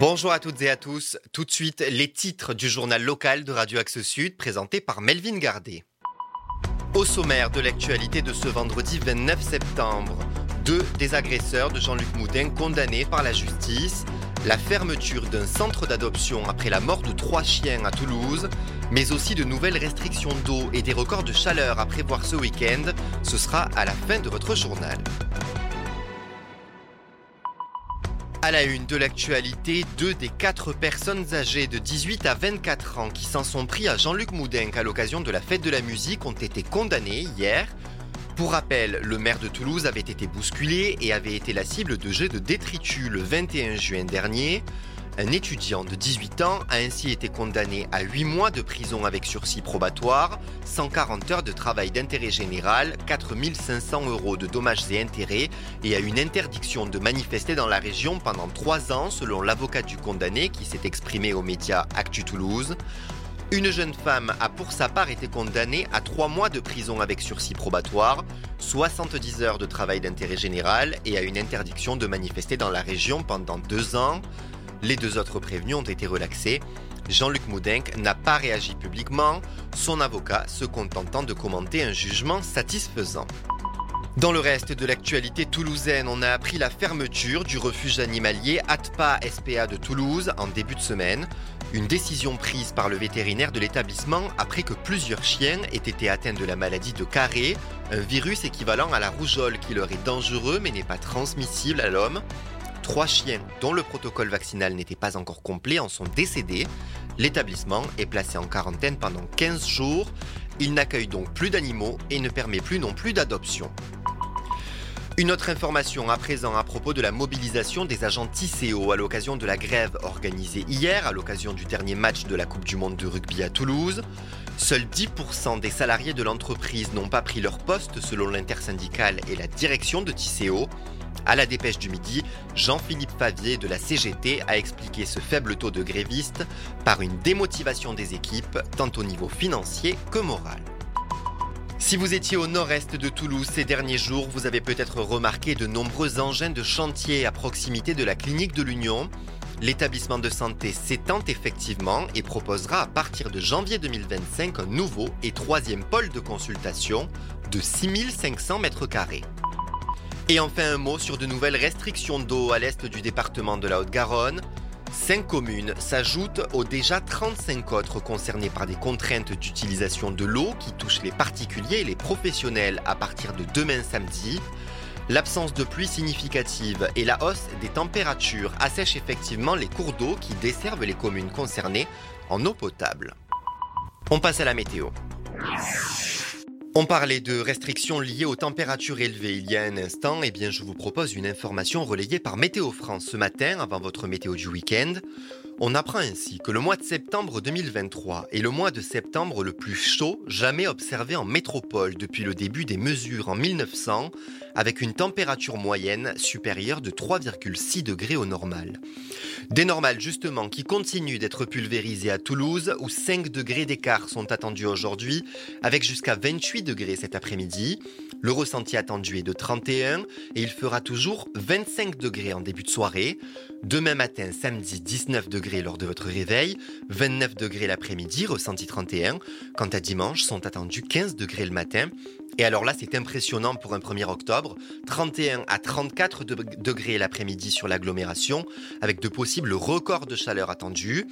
Bonjour à toutes et à tous. Tout de suite, les titres du journal local de Radio Axe Sud présenté par Melvin Gardet. Au sommaire de l'actualité de ce vendredi 29 septembre, deux des agresseurs de Jean-Luc Moudin condamnés par la justice, la fermeture d'un centre d'adoption après la mort de trois chiens à Toulouse, mais aussi de nouvelles restrictions d'eau et des records de chaleur à prévoir ce week-end, ce sera à la fin de votre journal. À la une de l'actualité, deux des quatre personnes âgées de 18 à 24 ans qui s'en sont pris à Jean-Luc Moudin à l'occasion de la fête de la musique ont été condamnés hier. Pour rappel, le maire de Toulouse avait été bousculé et avait été la cible de jets de détritus le 21 juin dernier. Un étudiant de 18 ans a ainsi été condamné à 8 mois de prison avec sursis probatoire, 140 heures de travail d'intérêt général, 4500 euros de dommages et intérêts et à une interdiction de manifester dans la région pendant 3 ans selon l'avocat du condamné qui s'est exprimé aux médias Actu Toulouse. Une jeune femme a pour sa part été condamnée à 3 mois de prison avec sursis probatoire, 70 heures de travail d'intérêt général et à une interdiction de manifester dans la région pendant 2 ans. Les deux autres prévenus ont été relaxés. Jean-Luc Moudenc n'a pas réagi publiquement, son avocat se contentant de commenter un jugement satisfaisant. Dans le reste de l'actualité toulousaine, on a appris la fermeture du refuge animalier ATPA SPA de Toulouse en début de semaine. Une décision prise par le vétérinaire de l'établissement après que plusieurs chiens aient été atteints de la maladie de Carré, un virus équivalent à la rougeole qui leur est dangereux mais n'est pas transmissible à l'homme. Trois chiens dont le protocole vaccinal n'était pas encore complet en sont décédés. L'établissement est placé en quarantaine pendant 15 jours. Il n'accueille donc plus d'animaux et ne permet plus non plus d'adoption. Une autre information à présent à propos de la mobilisation des agents Tisséo à l'occasion de la grève organisée hier à l'occasion du dernier match de la Coupe du Monde de rugby à Toulouse. Seuls 10% des salariés de l'entreprise n'ont pas pris leur poste selon l'intersyndicale et la direction de Tisséo. À la dépêche du midi, Jean-Philippe Favier de la CGT a expliqué ce faible taux de grévistes par une démotivation des équipes, tant au niveau financier que moral. Si vous étiez au nord-est de Toulouse ces derniers jours, vous avez peut-être remarqué de nombreux engins de chantier à proximité de la clinique de l'Union. L'établissement de santé s'étend effectivement et proposera à partir de janvier 2025 un nouveau et troisième pôle de consultation de 6500 mètres carrés. Et enfin un mot sur de nouvelles restrictions d'eau à l'est du département de la Haute-Garonne. Cinq communes s'ajoutent aux déjà 35 autres concernées par des contraintes d'utilisation de l'eau qui touchent les particuliers et les professionnels à partir de demain samedi. L'absence de pluie significative et la hausse des températures assèchent effectivement les cours d'eau qui desservent les communes concernées en eau potable. On passe à la météo. On parlait de restrictions liées aux températures élevées il y a un instant, et eh bien je vous propose une information relayée par Météo France ce matin avant votre météo du week-end. On apprend ainsi que le mois de septembre 2023 est le mois de septembre le plus chaud jamais observé en métropole depuis le début des mesures en 1900, avec une température moyenne supérieure de 3,6 degrés au normal. Des normales justement qui continuent d'être pulvérisées à Toulouse où 5 degrés d'écart sont attendus aujourd'hui, avec jusqu'à 28 degrés cet après-midi. Le ressenti attendu est de 31 et il fera toujours 25 degrés en début de soirée. Demain matin, samedi, 19 degrés lors de votre réveil, 29 degrés l'après-midi, ressenti 31. Quant à dimanche, sont attendus 15 degrés le matin. Et alors là, c'est impressionnant pour un 1er octobre, 31 à 34 degrés l'après-midi sur l'agglomération, avec de possibles records de chaleur attendus.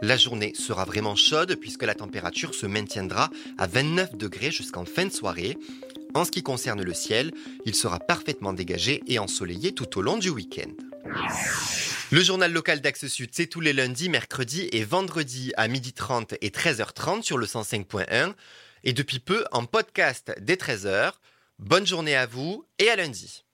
La journée sera vraiment chaude puisque la température se maintiendra à 29 degrés jusqu'en fin de soirée. En ce qui concerne le ciel, il sera parfaitement dégagé et ensoleillé tout au long du week-end. Le journal local d'Axe Sud, c'est tous les lundis, mercredis et vendredis à 12h30 et 13h30 sur le 105.1 et depuis peu en podcast dès 13h. Bonne journée à vous et à lundi.